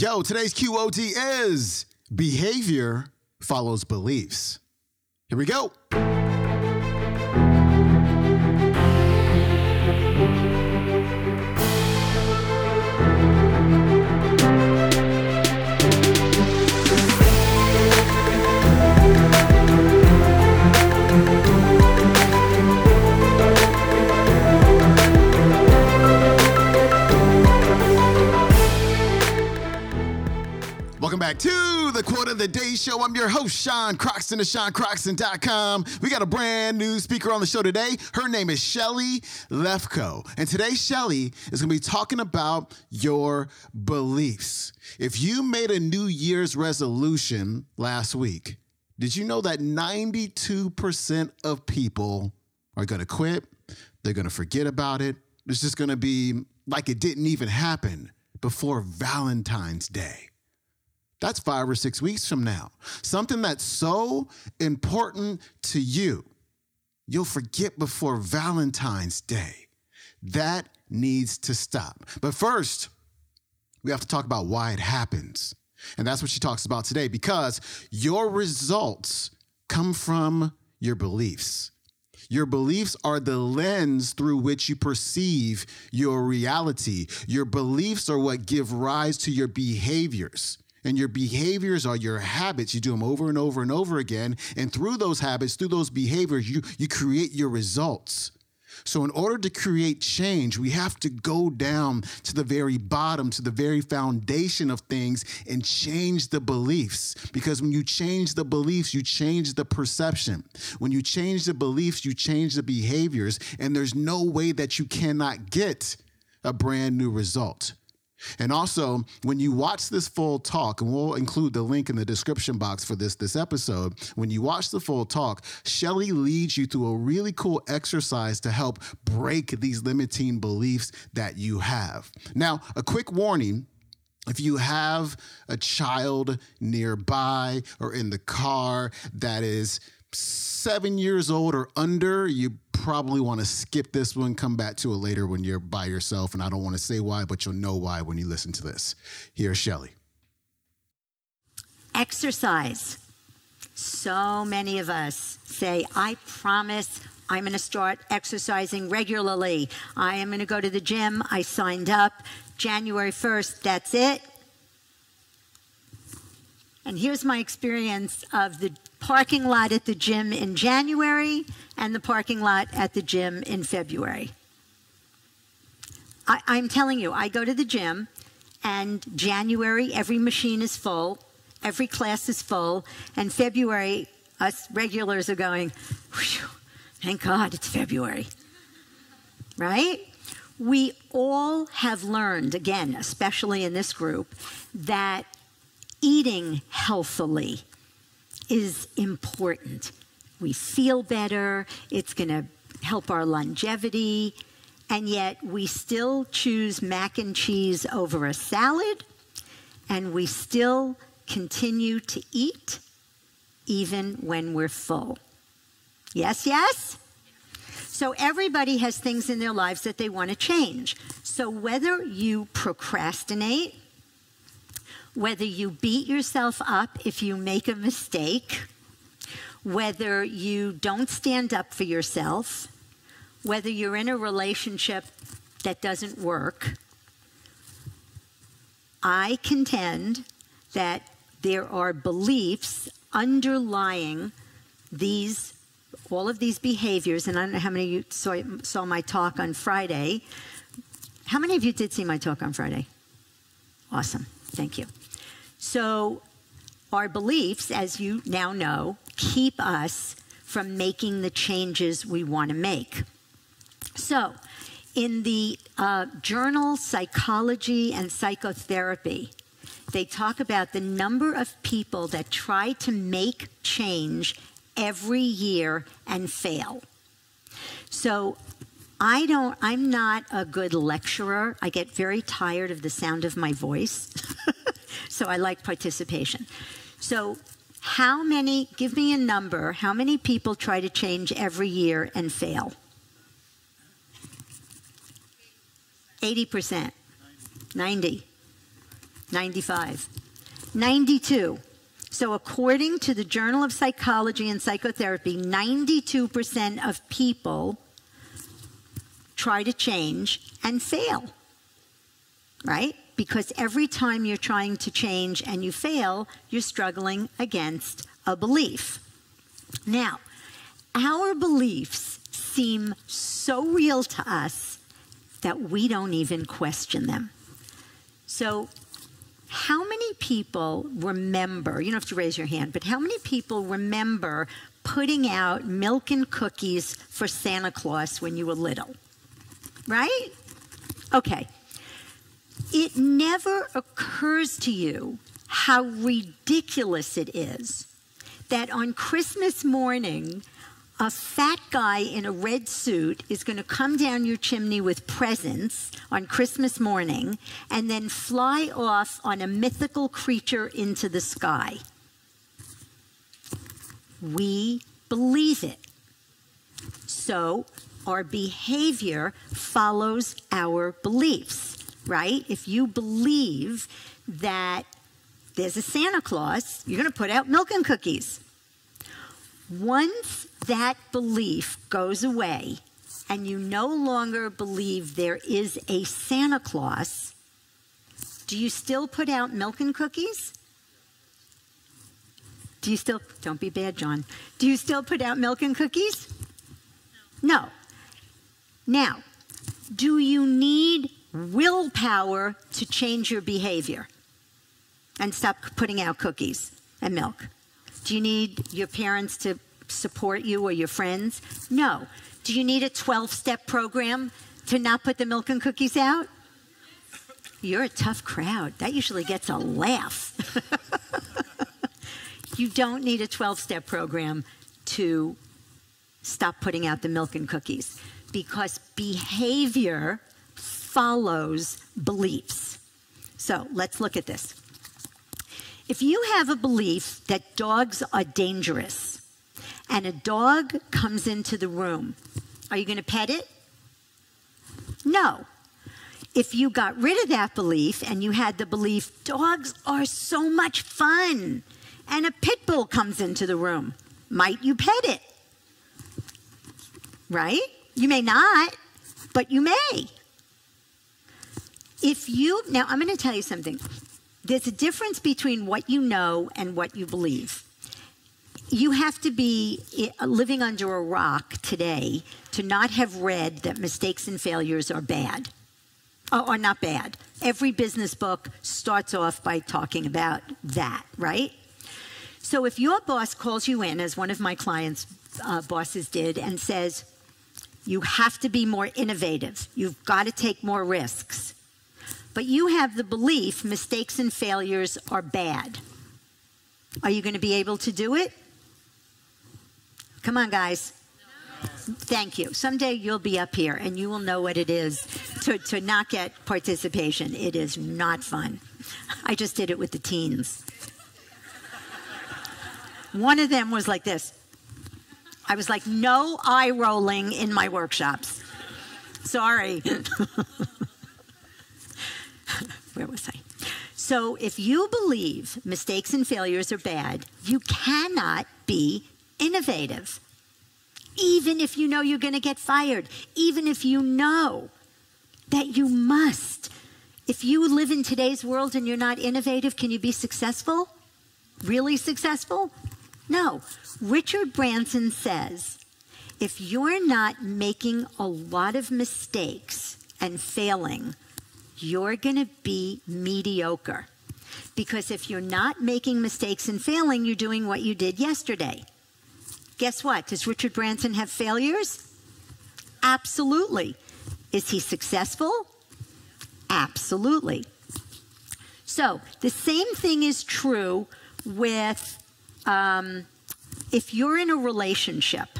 Yo, today's QOT is behavior follows beliefs. Here we go. To the Quote of the Day Show. I'm your host, Sean Croxton of SeanCroxton.com. We got a brand new speaker on the show today. Her name is Shelly Lefkoe. And today, Shelly is going to be talking about your beliefs. If you made a New Year's resolution last week, did you know that 92% of people are going to quit? They're going to forget about it. It's just going to be like it didn't even happen before Valentine's Day. That's five or six weeks from now. Something that's so important to you, you'll forget before Valentine's Day. That needs to stop. But first, we have to talk about why it happens. And that's what she talks about today because your results come from your beliefs. Your beliefs are the lens through which you perceive your reality. Your beliefs are what give rise to your behaviors. And your behaviors are your habits. You do them over and over and over again. And through those habits, through those behaviors, you, you create your results. So, in order to create change, we have to go down to the very bottom, to the very foundation of things, and change the beliefs. Because when you change the beliefs, you change the perception. When you change the beliefs, you change the behaviors. And there's no way that you cannot get a brand new result. And also, when you watch this full talk, and we'll include the link in the description box for this this episode, when you watch the full talk, Shelly leads you through a really cool exercise to help break these limiting beliefs that you have. Now, a quick warning if you have a child nearby or in the car that is seven years old or under, you probably want to skip this one, come back to it later when you're by yourself. And I don't want to say why, but you'll know why when you listen to this. Here's Shelly. Exercise. So many of us say, I promise I'm going to start exercising regularly. I am going to go to the gym. I signed up January 1st. That's it. And here's my experience of the parking lot at the gym in January and the parking lot at the gym in February. I, am telling you, I go to the gym, and January, every machine is full, every class is full, and February, us regulars are going, thank God it's February. Right? We all have learned, again, especially in this group, that eating healthily is important. We feel better, it's going to help our longevity, and yet we still choose mac and cheese over a salad, and we still continue to eat even when we're full. Yes, yes? So everybody has things in their lives that they want to change. So whether you procrastinate, whether you beat yourself up if you make a mistake, whether you don't stand up for yourself, whether you're in a relationship that doesn't work, I contend that there are beliefs underlying these all of these behaviors and i don't know how many of you saw, saw my talk on friday. How many of you did see my talk on friday? Awesome. Thank you so, our beliefs, as you now know, keep us from making the changes we want to make. So, in the uh, journal Psychology and Psychotherapy, they talk about the number of people that try to make change every year and fail. So, I don't, I'm not a good lecturer. I get very tired of the sound of my voice. so I like participation. So, how many, give me a number, how many people try to change every year and fail? 80%. 90. 95. 92. So, according to the Journal of Psychology and Psychotherapy, 92% of people try to change and fail. Right? Because every time you're trying to change and you fail, you're struggling against a belief. Now, our beliefs seem so real to us that we don't even question them. So, how many people remember, you don't have to raise your hand, but how many people remember putting out milk and cookies for Santa Claus when you were little? Right? Okay. It never occurs to you how ridiculous it is that on Christmas morning, a fat guy in a red suit is going to come down your chimney with presents on Christmas morning and then fly off on a mythical creature into the sky. We believe it. So our behavior follows our beliefs, right? If you believe that there's a Santa Claus, you're going to put out milk and cookies. Once that belief goes away and you no longer believe there is a Santa Claus, do you still put out milk and cookies? Do you still, don't be bad, John. Do you still put out milk and cookies? No. Now, do you need willpower to change your behavior and stop putting out cookies and milk? Do you need your parents to support you or your friends? No. Do you need a 12 step program to not put the milk and cookies out? You're a tough crowd. That usually gets a laugh. you don't need a 12 step program to stop putting out the milk and cookies because behavior follows beliefs. So let's look at this. If you have a belief that dogs are dangerous and a dog comes into the room, are you going to pet it? No. If you got rid of that belief and you had the belief dogs are so much fun and a pit bull comes into the room, might you pet it? Right? You may not, but you may. If you, now I'm going to tell you something. There's a difference between what you know and what you believe. You have to be eh, living under a rock today to not have read that mistakes and failures are bad. Or not bad. Every business book starts off by talking about that, right? So if your boss calls you in, as one of my clients' uh, bosses did, and says, you have to be more innovative. You've got to take more risks. But you have the belief mistakes and failures are bad. Are you going to be able to do it? Come on, guys. Thank you. Someday you'll be up here and you will know what it is to, to not get participation. It is not fun. I just did it with the teens. One of them was like this I was like, no eye rolling in my workshops. Sorry. Where was I? So, if you believe mistakes and failures are bad, you cannot be innovative. Even if you know you're going to get fired, even if you know that you must. If you live in today's world and you're not innovative, can you be successful? Really successful? No. Richard Branson says if you're not making a lot of mistakes and failing, you're going to be mediocre. Because if you're not making mistakes and failing, you're doing what you did yesterday. Guess what? Does Richard Branson have failures? Absolutely. Is he successful? Absolutely. So the same thing is true with um, if you're in a relationship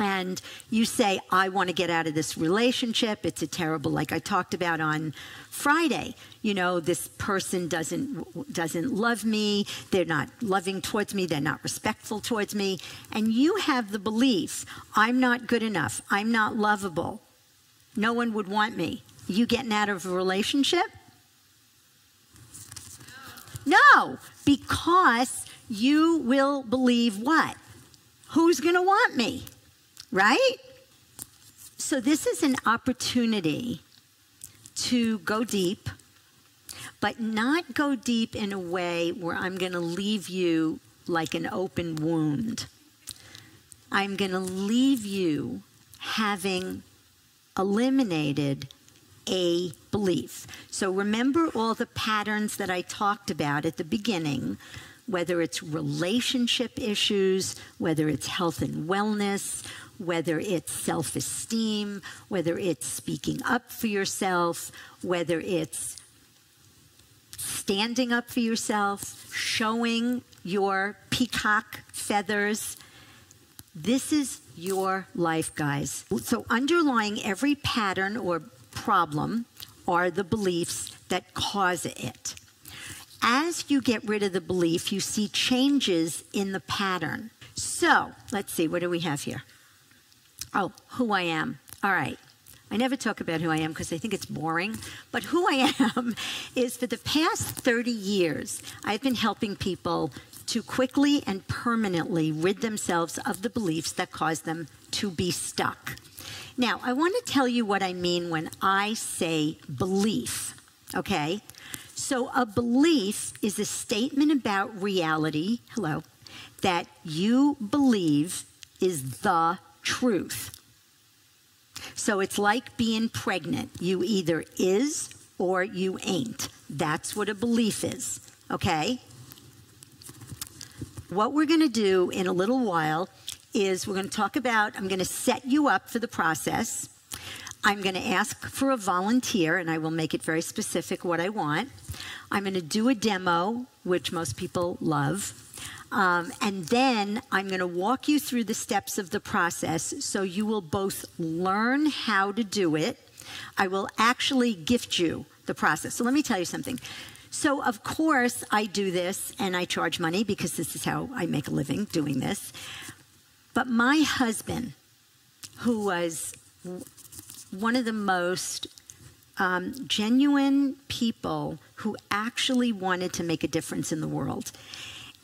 and you say, I want to get out of this relationship, it's a terrible, like I talked about on Friday, you know, this person doesn't doesn't love me, they're not loving towards me, they're not respectful towards me, and you have the belief, I'm not good enough, I'm not lovable, no one would want me. You getting out of a relationship? No, because you will believe what? Who's going to want me? Right? So, this is an opportunity to go deep, but not go deep in a way where I'm going to leave you like an open wound. I'm going to leave you having eliminated a belief. So remember all the patterns that I talked about at the beginning, whether it's relationship issues, whether it's health and wellness, whether it's self esteem, whether it's speaking up for yourself, whether it's standing up for yourself, showing your peacock feathers. This is your life, guys. So, underlying every pattern or problem are the beliefs that cause it. As you get rid of the belief, you see changes in the pattern. So, let's see, what do we have here? Oh, who I am. All right. I never talk about who I am because I think it's boring. But who I am is for the past 30 years, I've been helping people to quickly and permanently rid themselves of the beliefs that cause them to be stuck. Now, I want to tell you what I mean when I say belief, okay? So, a belief is a statement about reality, hello, that you believe is the truth. So it's like being pregnant. You either is or you ain't. That's what a belief is, okay? What we're going to do in a little while is we're going to talk about, I'm going to set you up for the process. I'm going to ask for a volunteer, and I will make it very specific what I want. I'm going to do a demo, which most people love. Um, and then I'm going to walk you through the steps of the process so you will both learn how to do it. I will actually gift you the process. So let me tell you something. So, of course, I do this and I charge money because this is how I make a living doing this. But my husband, who was one of the most um, genuine people who actually wanted to make a difference in the world,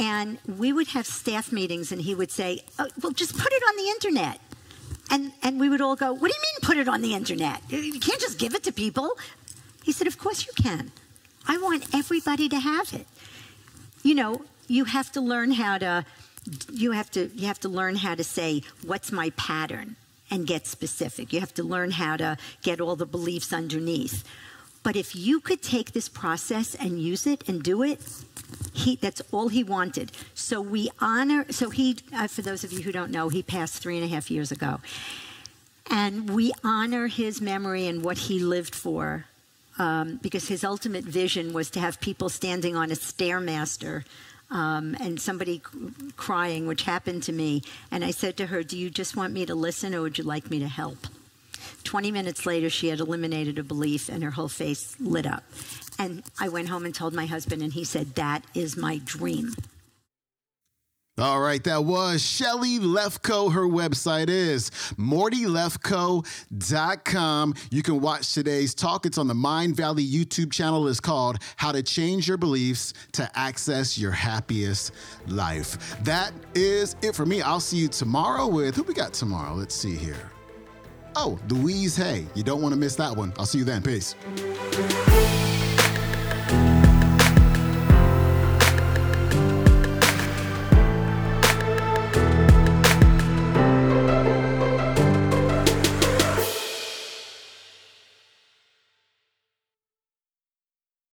and we would have staff meetings, and he would say, oh, Well, just put it on the internet. And, and we would all go, What do you mean put it on the internet? You can't just give it to people. He said, Of course you can. I want everybody to have it. You know, you have to learn how to you have to you have to learn how to say what's my pattern and get specific. You have to learn how to get all the beliefs underneath. But if you could take this process and use it and do it, he, that's all he wanted. So we honor, so he, uh, for those of you who don't know, he passed three and a half years ago. And we honor his memory and what he lived for um, because his ultimate vision was to have people standing on a Stairmaster um, and somebody crying, which happened to me. And I said to her, Do you just want me to listen or would you like me to help? 20 minutes later, she had eliminated a belief and her whole face lit up. And I went home and told my husband, and he said, That is my dream. All right, that was Shelly Lefkoe. Her website is mortylefkoe.com. You can watch today's talk. It's on the Mindvalley YouTube channel. It's called How to Change Your Beliefs to Access Your Happiest Life. That is it for me. I'll see you tomorrow with who we got tomorrow? Let's see here. Oh, Louise Hay. You don't want to miss that one. I'll see you then. Peace.